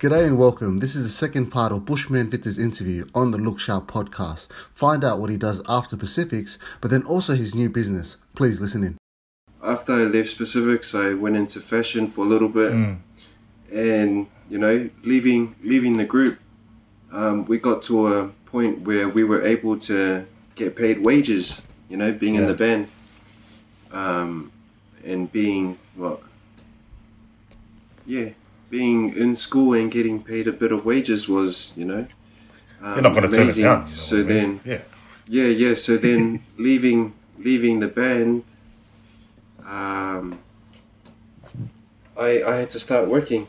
G'day and welcome. This is the second part of Bushman Victor's interview on the Look Sharp podcast. Find out what he does after Pacifics, but then also his new business. Please listen in. After I left Pacifics, I went into fashion for a little bit, and you know, leaving leaving the group, um, we got to a point where we were able to get paid wages. You know, being in the band, um, and being what, yeah, being in school and getting paid a bit of wages was, you know, um, You're not going to turn it down. you know so I then, yeah, yeah, yeah. So then leaving leaving the band, um, I I had to start working.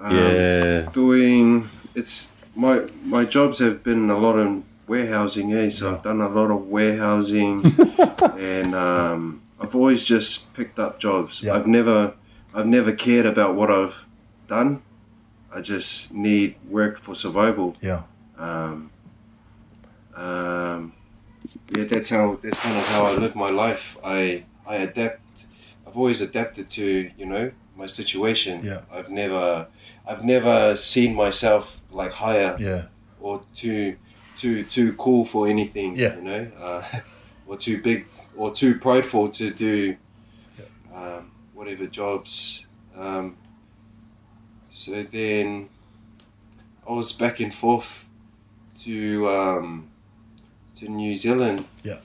Um, Yeah. Doing it's my my jobs have been a lot of warehousing, eh? So Yeah. I've done a lot of warehousing, and um, I've always just picked up jobs. Yeah. I've never I've never cared about what I've done. I just need work for survival yeah, um, um, yeah, that's how that's kind of how I live my life. I I adapt. I've always adapted to you know my situation. Yeah. I've never I've never seen myself like higher yeah, or too too too cool for anything. Yeah. You know, uh, or too big or too prideful to do um, whatever jobs. Um, so then I was back and forth to um, to New Zealand. Yeah.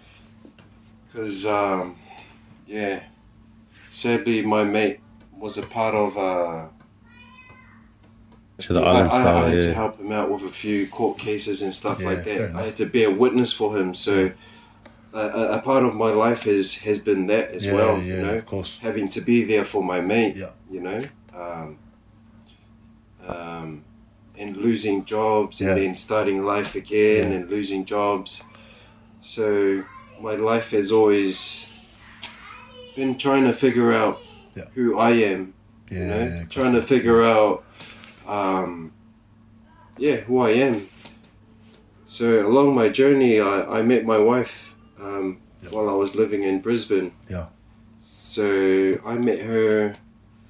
Because um, yeah, sadly my mate was a part of. Uh, To the island I- style, I had to help him out with a few court cases and stuff Yeah, like that. I had to be a witness for him. So a, a, a part of my life has has been that as yeah, well. yeah, you know, of course. having to be there for my mate. Yeah. You know, um, um, and losing jobs Yeah. and then starting life again and losing jobs. So my life has always been trying to figure out who I am Yeah, you know, trying to figure out, um, yeah, who I am. So along my journey, I, I met my wife um, Yeah. while I was living in Brisbane. Yeah. So I met her,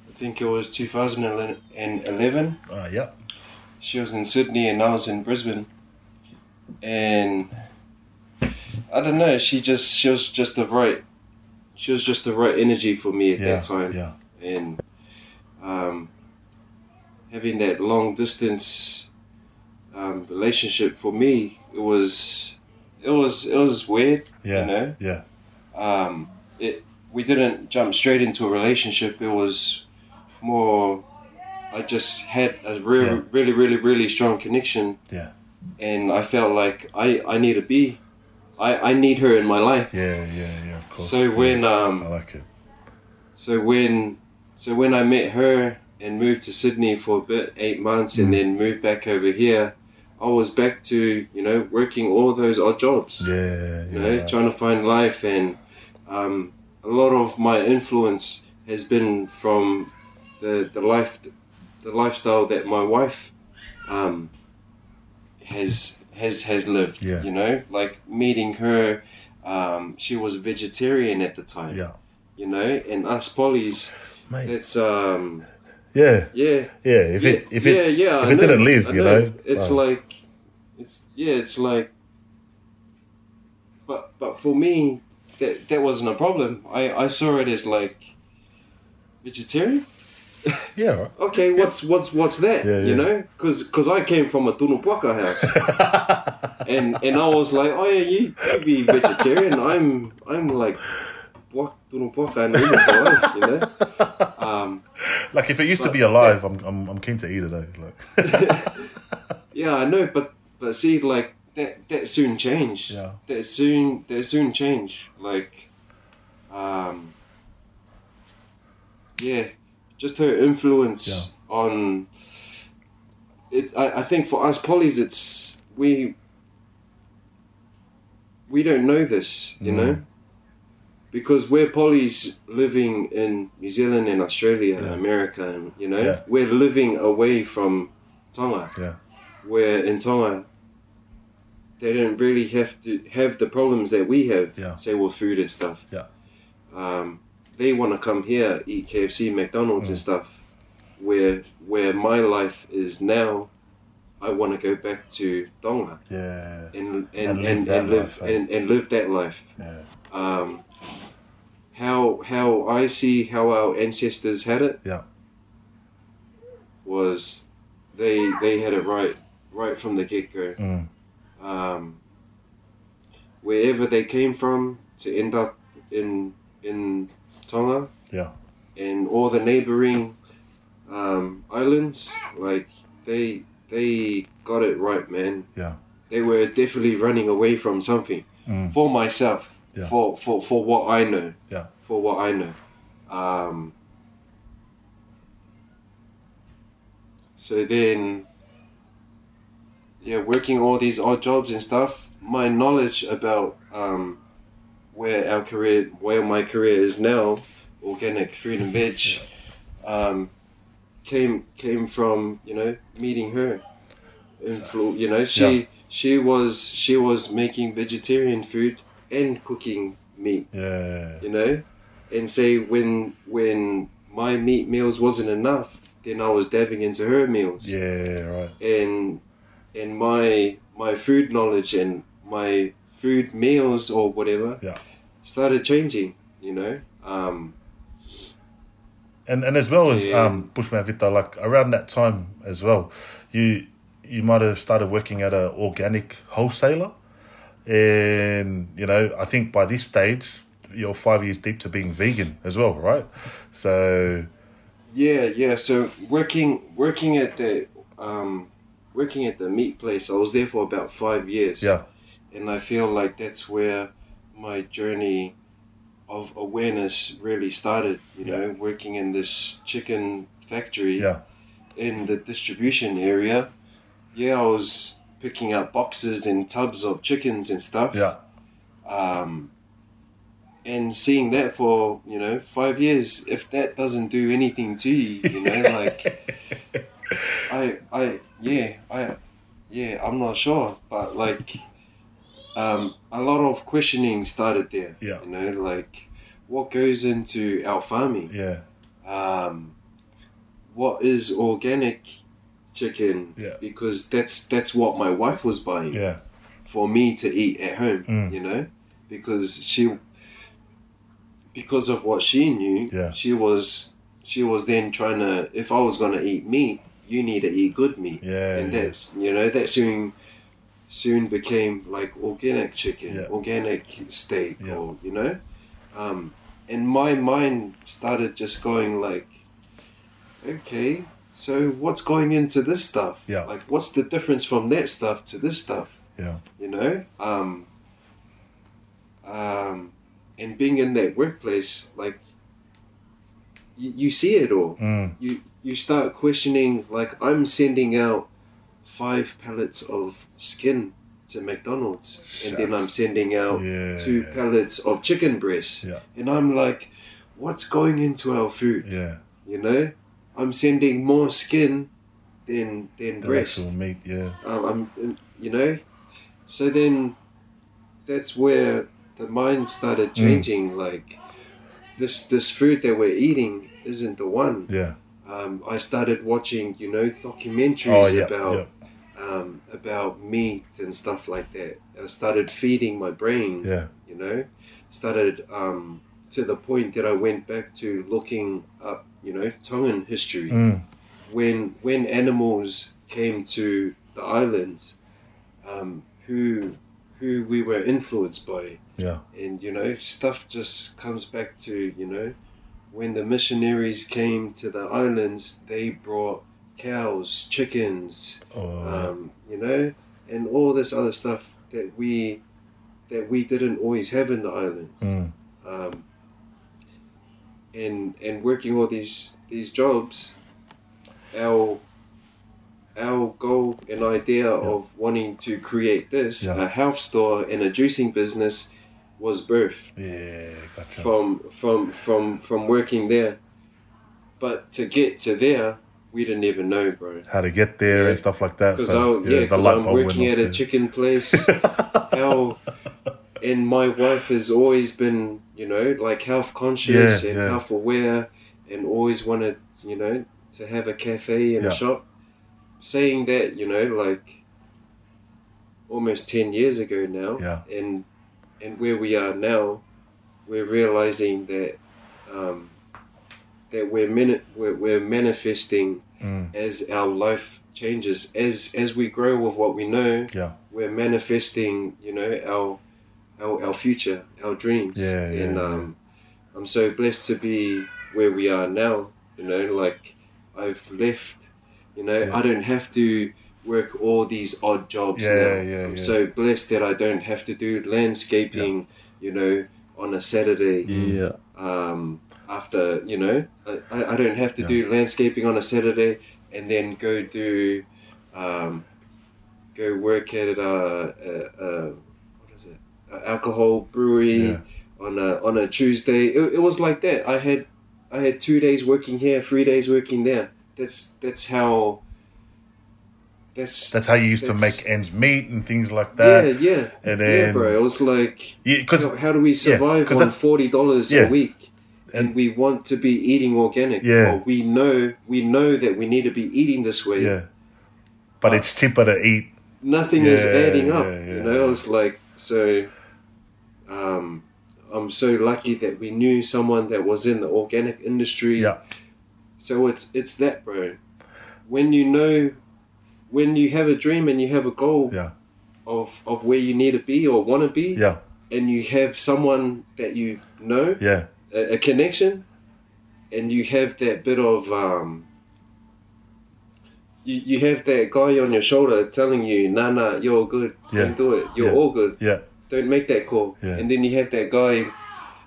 I think it was 2011. Uh, yeah, She was in Sydney and I was in Brisbane. And I don't know, she just she was just the right she was just the right energy for me at yeah, that time yeah, and um, having that long distance um, relationship for me it was it was it was weird yeah, you know yeah, um, it we didn't jump straight into a relationship it was more I just had a real, Yeah. really really really strong connection yeah, and I felt like I, I need to be I, I need her in my life yeah, yeah, yeah, of course. so yeah. when um, I like it. so when so when I met her and moved to Sydney for a bit, eight months, and Mm. then moved back over here, I was back to you know working all those odd jobs. Yeah, yeah, You know, trying to find life, and um, a lot of my influence has been from the the life the lifestyle that my wife um, has has has lived. Yeah. You know, like meeting her. Um, she was vegetarian at the time yeah, you know, and us polys, mate. it's um, Yeah, yeah, yeah. If yeah, it, if yeah, it, yeah, if I it didn't live, I you know, it's um, like, it's yeah, it's like, but but for me, that that wasn't a problem. I I saw it as like vegetarian. yeah, right. Okay, what's what's what's that? Yeah, You know, because because I came from a tunupuaka house, and and I was like, oh yeah, you, you be vegetarian. I'm I'm like, puak tunupuaka and eat it for life, you know. Um, like if it used to be alive, I'm, I'm, I'm keen to eat it. Though. Like, Yeah, I know, but but see, like that that soon changed. Yeah. That soon that soon changed. Like, um, yeah, just her influence on it. I, I think for us polys, it's we we don't know this, you Mm. know, because we're polys living in New Zealand and Australia, Yeah. America, and you know, Yeah. we're living away from Tonga yeah, where in Tonga they don't really have to have the problems that we have, Yeah. say with food and stuff. Yeah. Um, they want to come here, eat KFC, McDonald's and Mm. stuff. where where my life is now, I want to go back to Tonga Yeah. and and And and, live and, that live life, and, and live that life. Yeah. Um, how how I see how our ancestors had it Yeah. was they they had it right right from the get go. Mm. Um, wherever they came from to end up in in Tonga Yeah. and all the neighboring um, islands, like they they got it right, man. Yeah. They were definitely running away from something. Mm. For myself, Yeah. for for for what I know, Yeah. for what I know. Um, so then, yeah, working all these odd jobs and stuff. My knowledge about um, where our career, where my career is now, organic fruit and veg, um, came came from you know meeting her. Influ- you know, she Yeah. she was she was making vegetarian food and cooking meat Yeah. you know and say when when my meat meals wasn't enough then i was dabbing into her meals Yeah. Right. and and my my food knowledge and my food meals or whatever Yeah. started changing you know um And and as well as Yeah. um, Bushman Vita, like around that time as well, you you might have started working at an organic wholesaler, and you know I think by this stage you're five years deep to being vegan as well, right? So yeah yeah so working working at the um working at the meat place i was there for about five years yeah, and I feel like that's where my journey of awareness really started. You know, working in this chicken factory yeah, in the distribution area. Yeah, I was picking up boxes and tubs of chickens and stuff. yeah, Um, and seeing that for you know five years, if that doesn't do anything to you, you know, like I, I, yeah, I, yeah, I'm not sure, but like, um, a lot of questioning started there. Yeah. You know, like, what goes into our farming? yeah, Um, what is organic chicken? Yeah. Because that's that's what my wife was buying yeah, for me to eat at home. Mm. You know, because she, because of what she knew, Yeah. she was she was then trying to. If I was gonna eat meat, you need to eat good meat, yeah, and that's you know that soon soon became like organic chicken, organic steak, or you know, um, and my mind started just going like, okay, so what's going into this stuff? Yeah. Like, what's the difference from that stuff to this stuff? yeah, you know um um and being in that workplace like you, you see it all. Mm, you you start questioning like i'm sending out five pallets of skin to mcdonald's and then i'm sending out yeah, two pallets of chicken breast Yeah. and i'm like what's going into our food? Yeah, you know i'm sending more skin than than the breast meat, yeah, um, I'm, you know, so then that's where the mind started Mm. changing. Like this, this food that we're eating isn't the one. yeah, Um, I started watching, you know, documentaries oh yeah, about yeah, um, about meat and stuff like that. I started feeding my brain. yeah, You know, started um, to the point that I went back to looking up, you know, Tongan history. Mm, when when animals came to the islands, um, who who we were influenced by, yeah, and you know stuff just comes back to you know when the missionaries came to the islands, they brought cows, chickens, oh, um, you know, and all this other stuff that we that we didn't always have in the islands mm, um, and and working all these these jobs, our our goal and idea of wanting to create this Yeah. a health store and a juicing business was birthed yeah, gotcha, from from from from working there. But to get to there, we didn't even know, bro. how to get there Yeah. and stuff like that. Because so, I yeah, the I'm working at a there. chicken place. how and my wife has always been know like health conscious Yeah, and yeah. health aware and always wanted you know to have a cafe and Yeah. a shop. Saying that, you know, like almost ten years ago now, Yeah. and and where we are now, we're realizing that um, that we're, mani- we're we're manifesting Mm. as our life changes, as as we grow with what we know, Yeah. we're manifesting, you know, our our, our future, our dreams. Yeah, yeah, and yeah. um, I'm so blessed to be where we are now. You know, like I've left. You know, Yeah. I don't have to work all these odd jobs Yeah, now. yeah, I'm yeah. so blessed that I don't have to do landscaping. You know, on a Saturday Yeah. um, after you know I, I don't have to Yeah. do landscaping on a Saturday and then go do um, go work at a, a, a what is it a alcohol brewery Yeah. on a on a Tuesday it, it was like that I had I had two days working here three days working there that's that's how that's That's how you used to make ends meet and things like that. yeah yeah. And yeah then, bro it was like because how, how do we survive 'cause on forty dollars Yeah. a week? And, And- we want to be eating organic. Yeah. Or we know we know that we need to be eating this way. yeah, but uh, it's cheaper to eat. Nothing is adding up. yeah, You know, yeah. it's like so. Um, I'm so lucky that we knew someone that was in the organic industry. Yeah, So it's it's that, bro. When you know, when you have a dream and you have a goal yeah, of of where you need to be or want to be, yeah, and you have someone that you know, yeah, a, a connection, and you have that bit of um, you, you have that guy on your shoulder telling you, "Nah, nah, you're good. Yeah. Don't do it. You're Yeah. all good. yeah, Don't make that call." Yeah. And then you have that guy,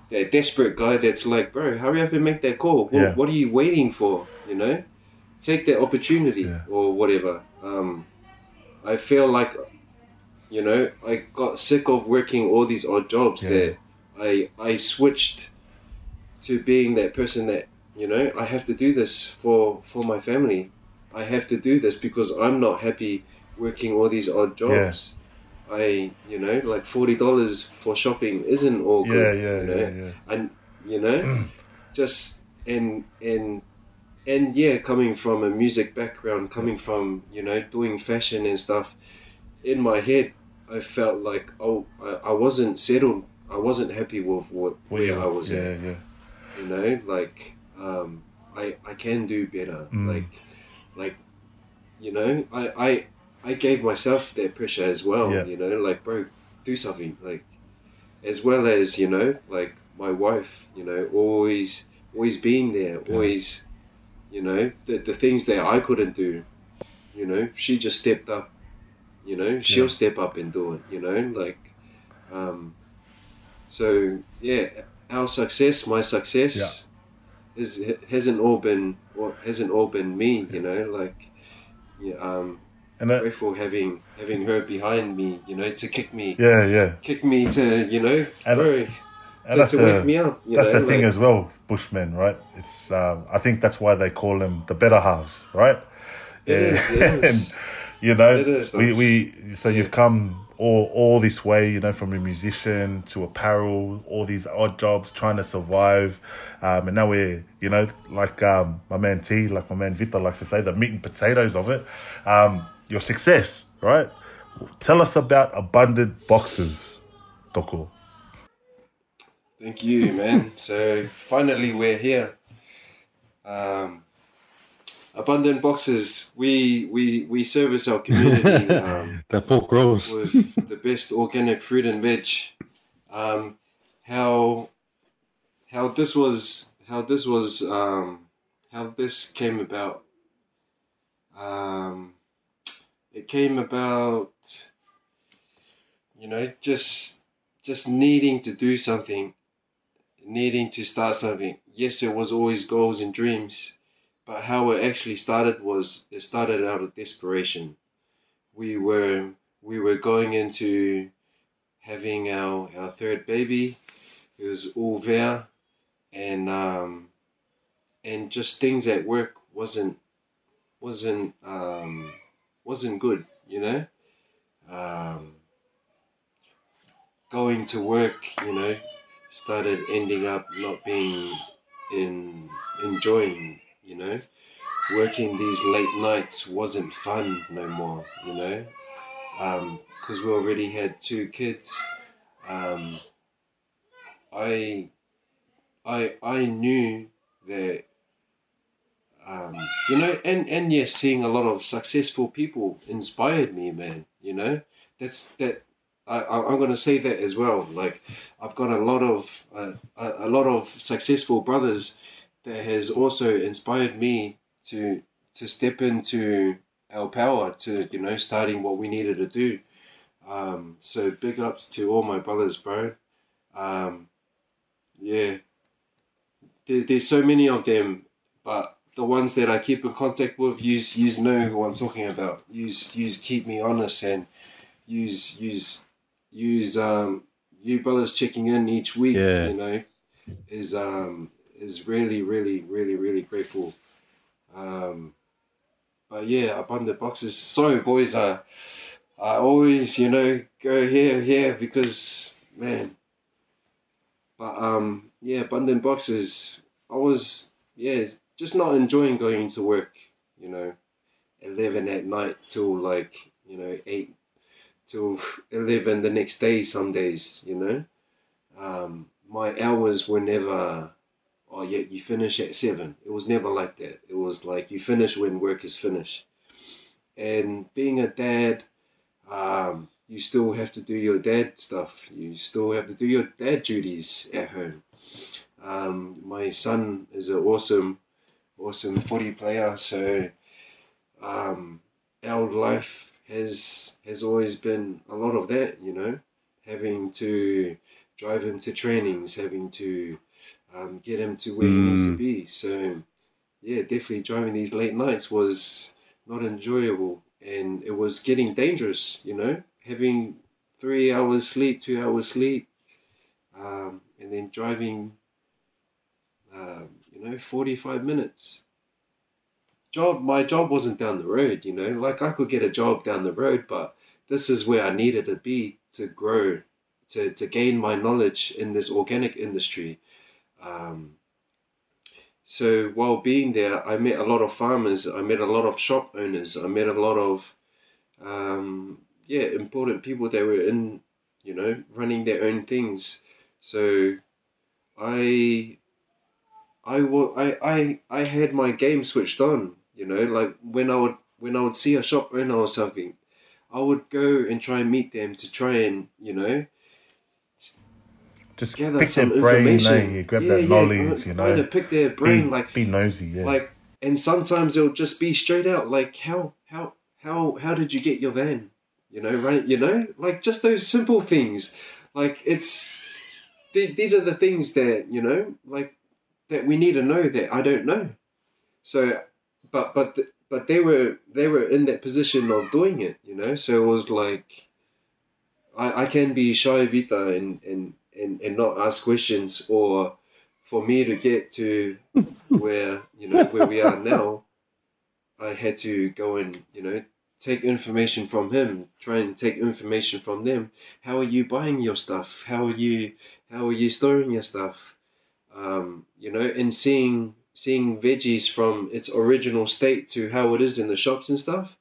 that desperate guy that's like, "Bro, hurry up and make that call. What, Yeah. what are you waiting for? You know, take that opportunity Yeah. or whatever." Um, I feel like, you know, I got sick of working all these odd jobs that I I switched to being that person that you know I have to do this for for my family. I have to do this because I'm not happy working all these odd jobs. I you know like forty dollars for shopping isn't all yeah, good. yeah, you know? yeah, yeah. and you know just and and and yeah coming from a music background coming from you know doing fashion and stuff in my head i felt like oh i, I wasn't settled i wasn't happy with what Well, where yeah, i was yeah, at yeah, you know like um i i can do better Mm. like like you know i i i gave myself that pressure as well Yeah. you know like bro do something like as well as you know like my wife you know always always being there Yeah. always you know the, the things that i couldn't do you know she just stepped up you know she'll Yeah. step up and do it you know like um so yeah our success my success is hasn't all been well, hasn't all been me you know like yeah um and that, grateful having having her behind me you know to kick me yeah, yeah, kick me to you know And- bro, and to, that's to the wake me up you that's know, the thing as well, Bushmen, right? It's um, I think that's why they call them the better halves, right? It is, and you know, is, we, we so you've come all all this way, you know, from a musician to apparel, all these odd jobs, trying to survive, um, and now we're you know like um, my man T, like my man Vita likes to say, the meat and potatoes of it. Um, your success, right? Tell us about abundant boxes, Toko. Thank you, man. so finally, we're here. Um, Abundant Boxes. We we we service our community um, That pork rolls. with the best organic fruit and veg. Um, how how this was how this was um, how this came about. Um, it came about, you know, just just needing to do something, needing to start something. Yes, it was always goals and dreams, but how it actually started was it started out of desperation. We were we were going into having our, our third baby. It was all there, and um, and just things at work wasn't wasn't um, wasn't good, you know. Um, going to work, you know, started ending up not being in enjoying, you know. working these late nights wasn't fun no more, you know, because we already had two kids. Um, I, I, I knew that, um, you know, and and yes, seeing a lot of successful people inspired me, man. You know, that's that. I, I'm gonna say that as well. Like, I've got a lot of uh, a, a lot of successful brothers that has also inspired me to to step into our power to you know starting what we needed to do. Um, so big ups to all my brothers, bro. Um, yeah, there, there's so many of them, but the ones that I keep in contact with, use use know who I'm talking about. Use use keep me honest and use use use um you brothers checking in each week. Yeah. You know, is um is really really really really grateful. Um, but yeah, abundant boxes. Sorry, boys. Uh, I always you know go here here because man. But um yeah, abundant boxes. I was yeah just not enjoying going to work. You know, eleven at night till like you know eight till eleven the next day. Some days, you know. Um, my hours were never. Oh yeah, you finish at seven. It was never like that. It was like you finish when work is finished. And being a dad, um, you still have to do your dad stuff. You still have to do your dad duties at home. Um, my son is an awesome, awesome footy player. So um, our life has has always been a lot of that. You know, having to drive him to trainings, having to um, get him to where he needs to Mm. be. So yeah, definitely driving these late nights was not enjoyable, and it was getting dangerous. You know, having three hours sleep, two hours sleep, um, and then driving, um, you know, 45 minutes. Job, my job wasn't down the road, you know, like I could get a job down the road, but this is where I needed to be to grow, to, to gain my knowledge in this organic industry. Um, so while being there, I met a lot of farmers, I met a lot of shop owners, I met a lot of, um, yeah, important people that were in, you know, running their own things. So I I wa- I, I I had my game switched on, you know, like when I would when I would see a shop owner or something, I would go and try and meet them to try and, you know, Just gather pick some their brain, eh? You grab Yeah, that yeah, you trying know. to pick their Be, brain, like be nosy, yeah. like and sometimes it'll just be straight out like how how how how did you get your van you know right you know like just those simple things like it's th- these are the things that you know like that we need to know that i don't know. So but but but they were they were in that position of doing it you know? So it was like i i can be shy vita and and and, and not ask questions or for me to get to where you know where we are now i had to go and you know take information from him try and take information from them. How are you buying your stuff? How are you how are you storing your stuff um, you know and seeing seeing veggies from its original state to how it is in the shops and stuff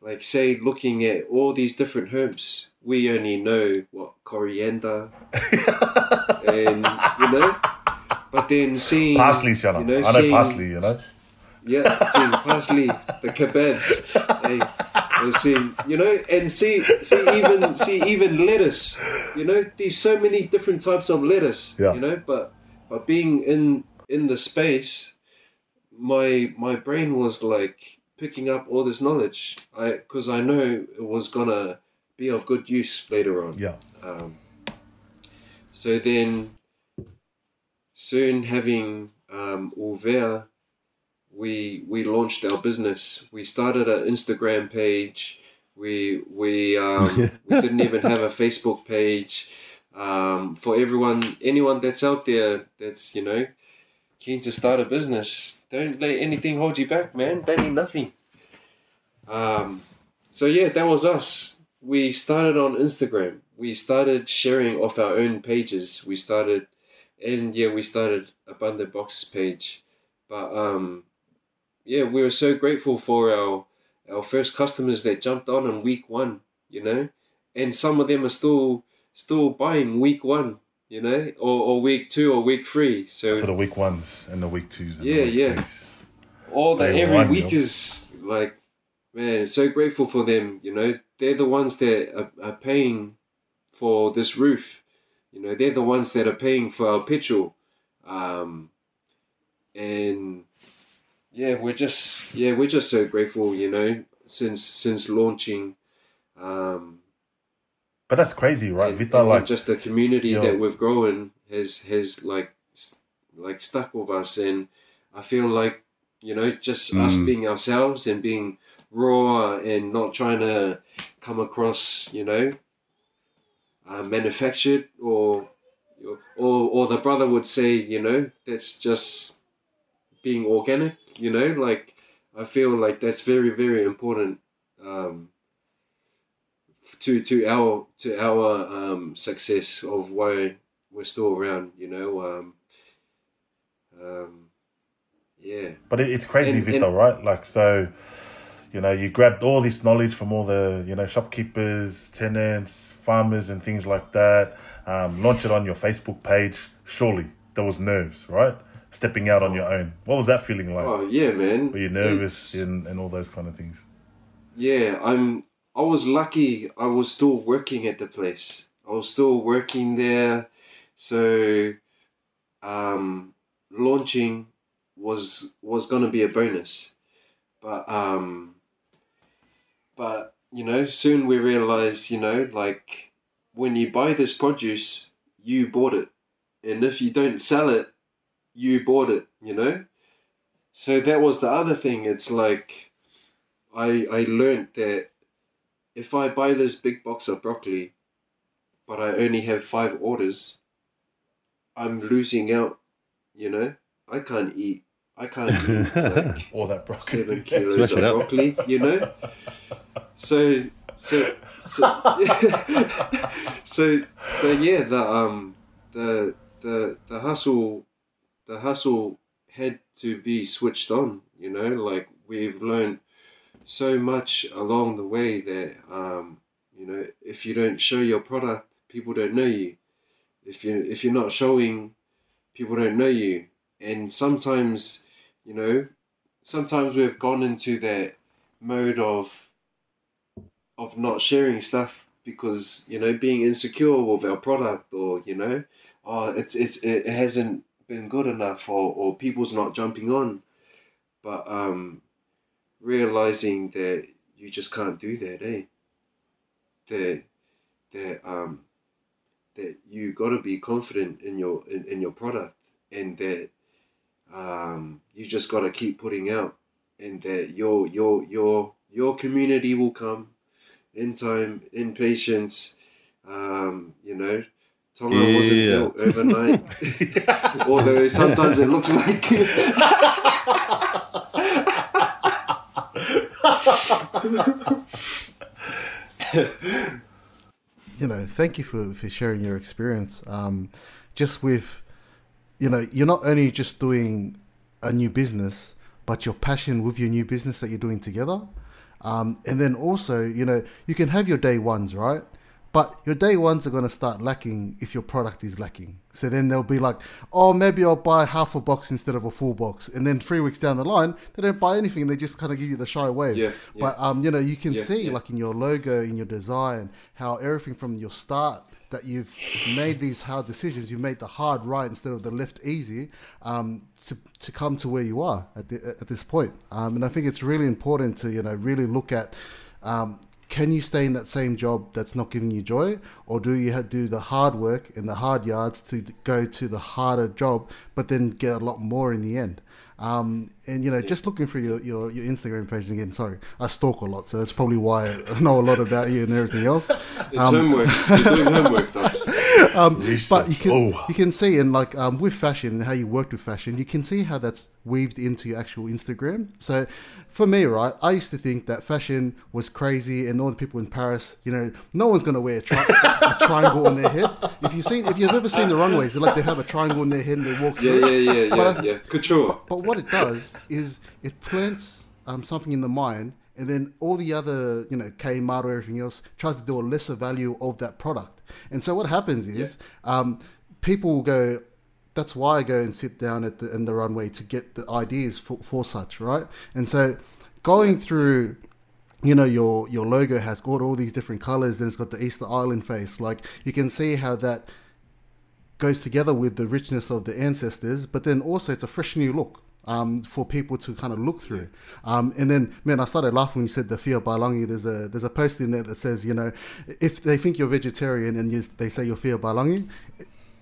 like say looking at all these different herbs we only know what coriander and you know but then seeing parsley, Shana. you know, I know seeing- parsley, you know. yeah, seeing parsley, the kebabs, hey, and see, you know, and see see even see even lettuce. You know, there's so many different types of lettuce. Yeah. You know, but but being in in the space, my my brain was like picking up all this knowledge. I because I know it was gonna be of good use later on. Yeah. Um, so then, soon having um, Ulver, we we launched our business. We started an Instagram page. We we um, we didn't even have a Facebook page. Um, for everyone, anyone that's out there that's you know keen to start a business, don't let anything hold you back, man. They need nothing. Um, so yeah, that was us. We started on Instagram. We started sharing off our own pages. We started, and yeah, we started Abundant Box page. But um, yeah, we were so grateful for our our first customers that jumped on in week one, you know, and some of them are still still buying week one, you know, or, or week two or week three. So To the week ones and the week twos. And Yeah, the week yeah. threes. all that Day every week yo. is like man so grateful for them you know they're the ones that are, are paying for this roof you know they're the ones that are paying for our petrol um and yeah we're just yeah we're just so grateful you know since since launching um But that's crazy, right? and, Vita, and like, just the community yo. that we've grown has has like like stuck with us and i feel like you know just us Mm. being ourselves and being raw and not trying to come across you know uh, manufactured or or or the brother would say you know that's just being organic you know like i feel like that's very very important um to to our to our um, success of why we're still around. You know, um, um, yeah, But it, it's crazy, And- Vita, and- right? Like, so, you know, you grabbed all this knowledge from all the, you know, shopkeepers, tenants, farmers, and things like that. Um, launch it on your Facebook page. Surely there was nerves, right? Stepping out on your own. What was that feeling like? oh yeah, man. Were you nervous It's- and, and all those kind of things? Yeah, I'm. I was lucky. I was still working at the place. I was still working there, so um, launching was was gonna be a bonus, but um, but you know, soon we realized, you know, like when you buy this produce, you bought it, and if you don't sell it, you bought it. You know, so that was the other thing. It's like I I learned that if I buy this big box of broccoli, but I only have five orders, I'm losing out. You know, I can't eat. I can't eat like All that broccoli. seven kilos Smash of up. broccoli. You know, so so so so so yeah. The um the the the hustle the hustle had to be switched on. You know, like we've learned so much along the way that um, you know if you don't show your product, people don't know you. If you if you're not showing, people don't know you. And sometimes, you know, sometimes we've gone into that mode of of not sharing stuff because you know being insecure with our product or you know oh it's it's it hasn't been good enough or or people's not jumping on but um realizing that you just can't do that, eh? That that um that you got to be confident in your in, in your product and that um you just got to keep putting out and that your your your your community will come in time in patience um you know Tonga wasn't built overnight although sometimes it looks like you know, thank you for, for sharing your experience. Um, just with, you know, you're not only just doing a new business, but your passion with your new business that you're doing together. Um, and then also, you know, you can have your day ones, right? But your day ones are going to start lacking if your product is lacking. So then they'll be like, oh, maybe I'll buy half a box instead of a full box. And then three weeks down the line, they don't buy anything. They just kind of give you the shy wave. Yeah, yeah. But, um, you know, you can Yeah, see like in your logo, in your design, how everything from your start that you've made these hard decisions, you've made the hard right instead of the left easy um, to, to come to where you are at, the, at this point. Um, and I think it's really important to, you know, really look at um, can you stay in that same job that's not giving you joy, or do you do the hard work and the hard yards to go to the harder job, but then get a lot more in the end? Um, and you know, just looking through your, your, your Instagram page again. Sorry, I stalk a lot, so that's probably why I know a lot about you and everything else. it's homework. You're doing homework. um, but you can Oh. you can see in like um, with fashion and how you worked with fashion, you can see how that's weaved into your actual Instagram. So for me, right, I used to think that fashion was crazy, and all the people in Paris, you know, no one's gonna wear a, tri- a triangle on their head. If you've seen, if you've ever seen the runways, they're like they have a triangle on their head and they walk Yeah, through. yeah, yeah, But yeah, I- yeah. Couture. But what it does is it plants um, something in the mind, and then all the other, you know, Kmart or everything else tries to do a lesser value of that product. And so what happens is um, people will go. That's why I go and sit down at the in the runway to get the ideas for, for such, right? And so going through you know your your logo has got all these different colors then it's got the easter island face like you can see how that goes together with the richness of the ancestors, but then also it's a fresh new look um, for people to kind of look through. Um, and then, man, I started laughing when you said the fear Palangi. There's a there's a post in there that says, you know, if they think you're vegetarian and you, they say you're fear Palangi,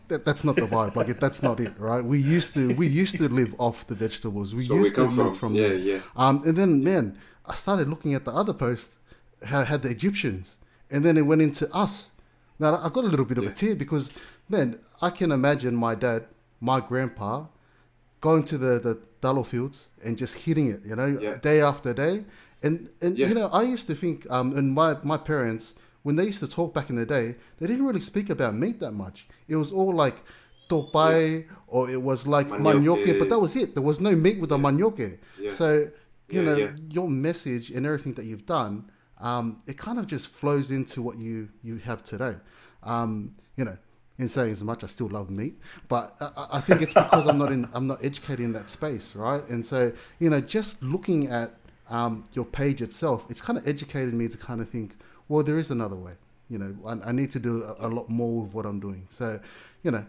that, that's not the vibe. Like that's not it, right? We used to we used to live off the vegetables. We where we used to live from. from, Yeah, there. yeah. Um, and then, man, I started looking at the other post, how had the Egyptians, and then it went into us. Now I got a little bit of a tear because, man, I can imagine my dad, my grandpa, going to the the dollar fields and just hitting it, you know, Yeah. day after day. And and Yeah. you know, I used to think, um, and my my parents when they used to talk back in the day, they didn't really speak about meat that much. It was all like topai or it was like manioke, Manioke. but that was it. There was no meat with the manioke. Yeah. So you Yeah, know, yeah. your message and everything that you've done, um, it kind of just flows into what you you have today. Um, you know, in saying as much, I still love meat, but I- I, I think it's because I'm not in I'm not educated in that space, right? And so you know, just looking at um, your page itself, it's kind of educated me to kind of think, well, there is another way. You know, I, I need to do a, a lot more with what I'm doing. So, you know,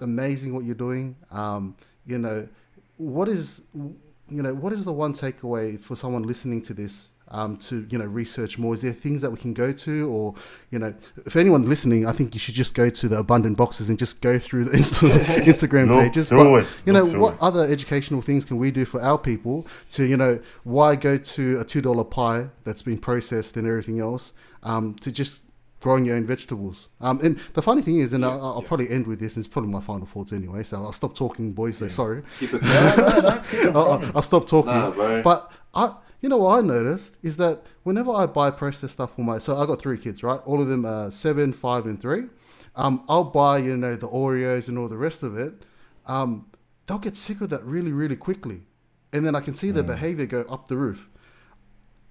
amazing what you're doing. Um, you know, what is you know what is the one takeaway for someone listening to this um, to you know research more? Is there things that we can go to, or you know, if anyone listening, I think you should just go to the abundant boxes and just go through the Insta- Instagram Look pages. But, you know, what other educational things can we do for our people to you know why go to a two dollar pie that's been processed and everything else um, to just growing your own vegetables. Um, and the funny thing is, and I'll, I'll yeah. probably end with this. And it's probably my final thoughts anyway, so I'll stop talking, boys. So sorry. Keep it going. I'll, I'll- I'll stop talking. Nah. But I, you know, what I noticed is that whenever I buy processed stuff for my, so I got three kids, right? All of them are seven, five, and three. Um, I'll buy, you know, the Oreos and all the rest of it. Um, they'll get sick of that really, really quickly, and then I can see Mm. their behavior go up the roof.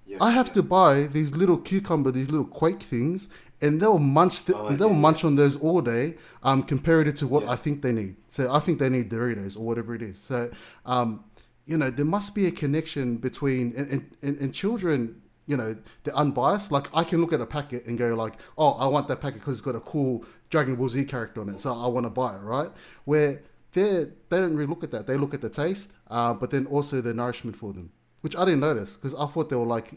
Yeah, I have to buy these little cucumber, these little quake things, and they'll munch. Oh, they'll munch on those all day. Um, compared to what Yeah. I think they need. So I think they need Doritos or whatever it is. So, um, you know, there must be a connection between and, and, and, children. You know, they're unbiased. Like I can look at a packet and go like, "Oh, I want that packet because it's got a cool Dragon Ball Z character on it, so I want to buy it." Right? Where they they don't really look at that. They look at the taste, uh, but then also the nourishment for them, which I didn't notice because I thought they were like.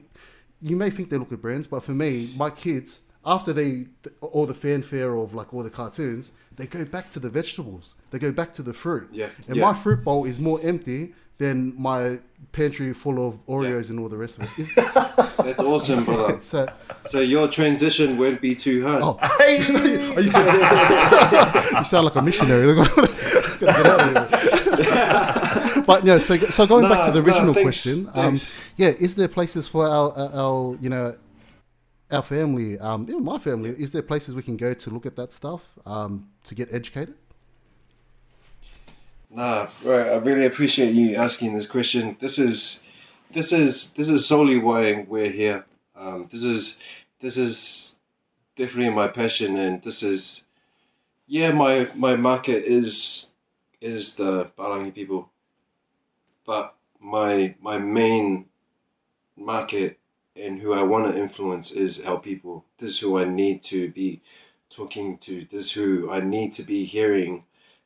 You may think they look at brands, but for me, my kids, after they all the fanfare of like all the cartoons, they go back to the vegetables. They go back to the fruit. Yeah, And yeah. my fruit bowl is more empty than my pantry full of Oreos and all the rest of it. It's- That's awesome, brother. so, So your transition won't be too hard. oh, Are you, you sound like a missionary. Gotta get out of here. but yeah, so so going back to the Nah, nah, original thanks, question, um, yeah, is there places for our, our, our you know our family, um, even my family, is there places we can go to look at that stuff um, to get educated? Nah, right. I really appreciate you asking this question. This is, this is, this is solely why we're here. Um, this is, this is definitely my passion, and this is, yeah, my my market is is the Palangi people, but my my main market and who I want to influence is our people. This is who I need to be talking to. This is who I need to be hearing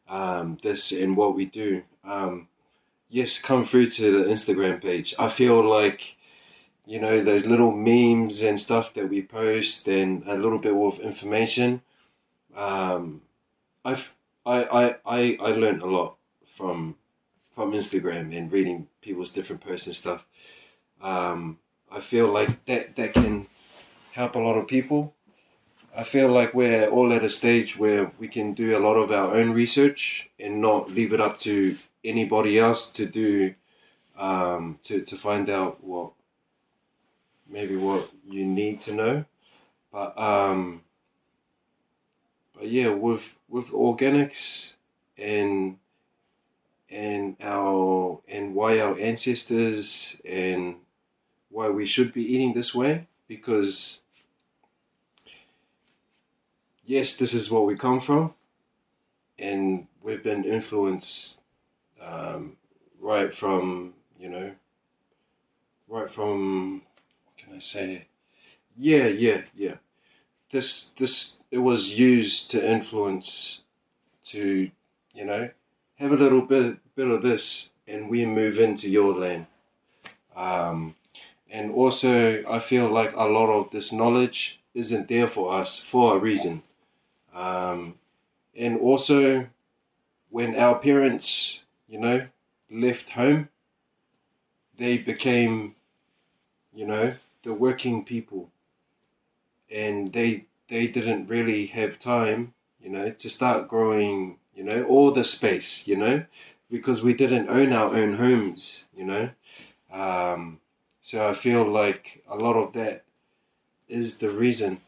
um, this and what we do. Um, yes, come through to the Instagram page. I feel like, you know, those little memes and stuff that we post and a little bit of information. Um, I've, I, I, I, I learned a lot from from Instagram and reading people's different posts and stuff. Um, I feel like that that can help a lot of people. I feel like we're all at a stage where we can do a lot of our own research and not leave it up to anybody else to do um, to to find out what maybe what you need to know. But um, but yeah, with with organics and and our and why our ancestors and why we should be eating this way because yes, this is where we come from, and we've been influenced um, right from you know right from what can I say? Yeah, yeah, yeah. This this it was used to influence to you know have a little bit bit of this, and we move into your land. Um, and also, I feel like a lot of this knowledge isn't there for us for a reason. Um, and also, when our parents, you know, left home, they became, you know, the working people, and they they didn't really have time, you know, to start growing, you know, all the space, you know, because we didn't own our own homes, you know. Um, so I feel like a lot of that is the reason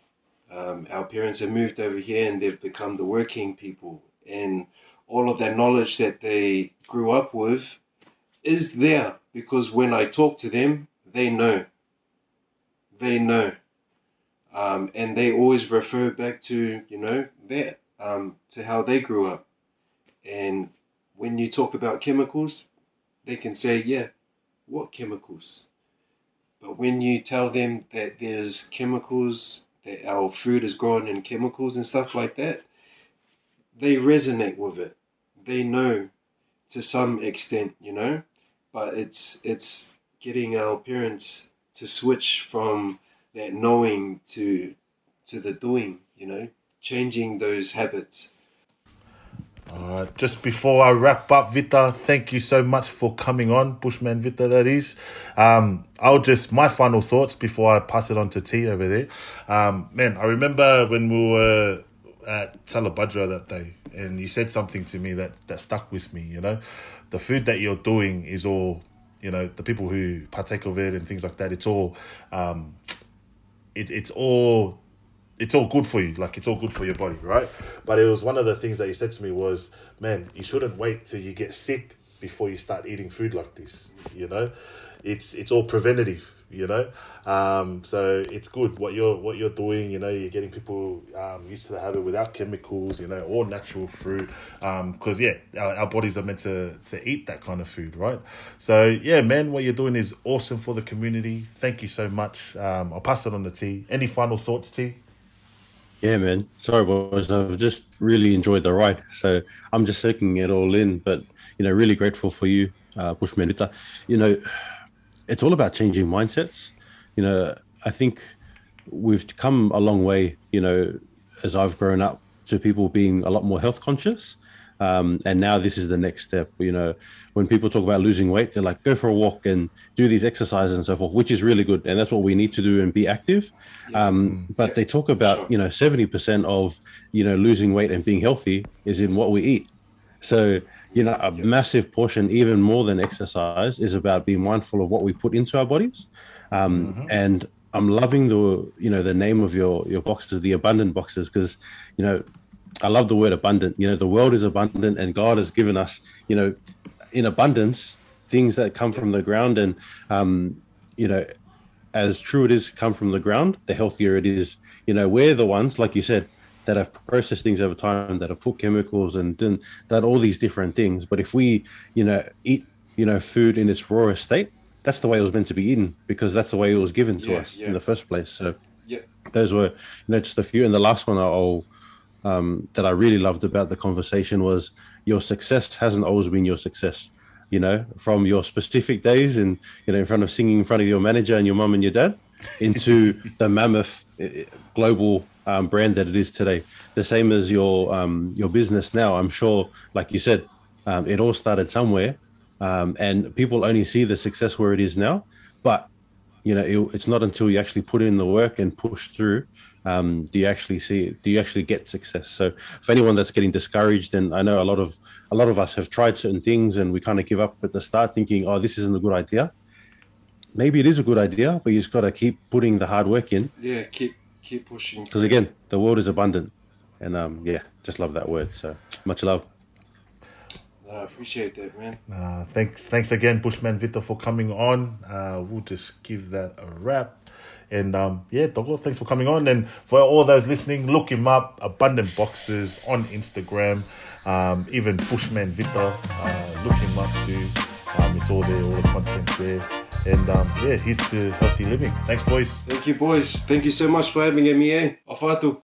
um, our parents have moved over here and they've become the working people. And all of that knowledge that they grew up with is there because when I talk to them, they know. They know. Um, and they always refer back to, you know, that, um, to how they grew up. And when you talk about chemicals, they can say, yeah, what chemicals? But when you tell them that there's chemicals that our food is grown in chemicals and stuff like that, they resonate with it. They know to some extent, you know, but it's it's getting our parents to switch from that knowing to to the doing, you know, changing those habits. Uh, just before I wrap up, Vita, thank you so much for coming on, Bushman Vita, that is. Um, I'll just, my final thoughts before I pass it on to T over there. Um, man, I remember when we were at Talabudra that day, and you said something to me that, that stuck with me, you know? The food that you're doing is all, you know, the people who partake of it and things like that, it's all, um, it, it's all it's all good for you like it's all good for your body right? But it was one of the things that he said to me was man you shouldn't wait till you get sick before you start eating food like this you know? It's it's all preventative you know? Um, so it's good what you're what you're doing you know you're getting people um, used to the habit without chemicals you know all natural fruit because um, yeah our, our bodies are meant to to eat that kind of food right? So yeah man what you're doing is awesome for the community. Thank you so much. Um, i'll pass it on to t. Any final thoughts t yeah, man. Sorry, boys. I've just really enjoyed the ride. So I'm just soaking it all in. But, you know, really grateful for you, uh, Bushman You know, it's all about changing mindsets. You know, I think we've come a long way, you know, as I've grown up to people being a lot more health conscious. Um, and now this is the next step. You know, when people talk about losing weight, they're like, go for a walk and do these exercises and so forth, which is really good, and that's what we need to do and be active. Um, but yeah. they talk about you know seventy percent of you know losing weight and being healthy is in what we eat. So you know, a massive portion, even more than exercise, is about being mindful of what we put into our bodies. Um, mm-hmm. And I'm loving the you know the name of your your boxes, the abundant boxes, because you know I love the word abundant. You know, the world is abundant, and God has given us, you know, in abundance things that come from the ground. And, um, you know, as true it is come from the ground, the healthier it is. You know, we're the ones, like you said, that have processed things over time, that have put chemicals and done that all these different things. But if we, you know, eat, you know, food in its rawest state, that's the way it was meant to be eaten because that's the way it was given to yeah, us yeah. in the first place. So, yeah. those were, you know, just a few. And the last one I'll um, that I really loved about the conversation was your success hasn't always been your success. You know, from your specific days and you know in front of singing in front of your manager and your mum and your dad, into the mammoth eh, global um, brand that it is today. The same as your um, your business now. I'm sure, like you said, um, it all started somewhere, um, and people only see the success where it is now. But you know, it, it's not until you actually put in the work and push through um, do you actually see do you actually get success so for anyone that's getting discouraged and i know a lot of a lot of us have tried certain things and we kind of give up at the start thinking oh this isn't a good idea maybe it is a good idea but you just got to keep putting the hard work in Yeah, keep keep pushing. because again the world is abundant and um yeah just love that word so much love No, I appreciate that, man. Uh, thanks, thanks again, Bushman Vita, for coming on. Uh, we'll just give that a wrap. And um, yeah, Dogo, thanks for coming on. And for all those listening, look him up. Abundant Boxes on Instagram. Um, even Bushman Vita, uh, look him up too. Um, it's all there, all the content's there. And um, yeah, here's to healthy living. Thanks, boys. Thank you, boys. Thank you so much for having me, eh? Afatu.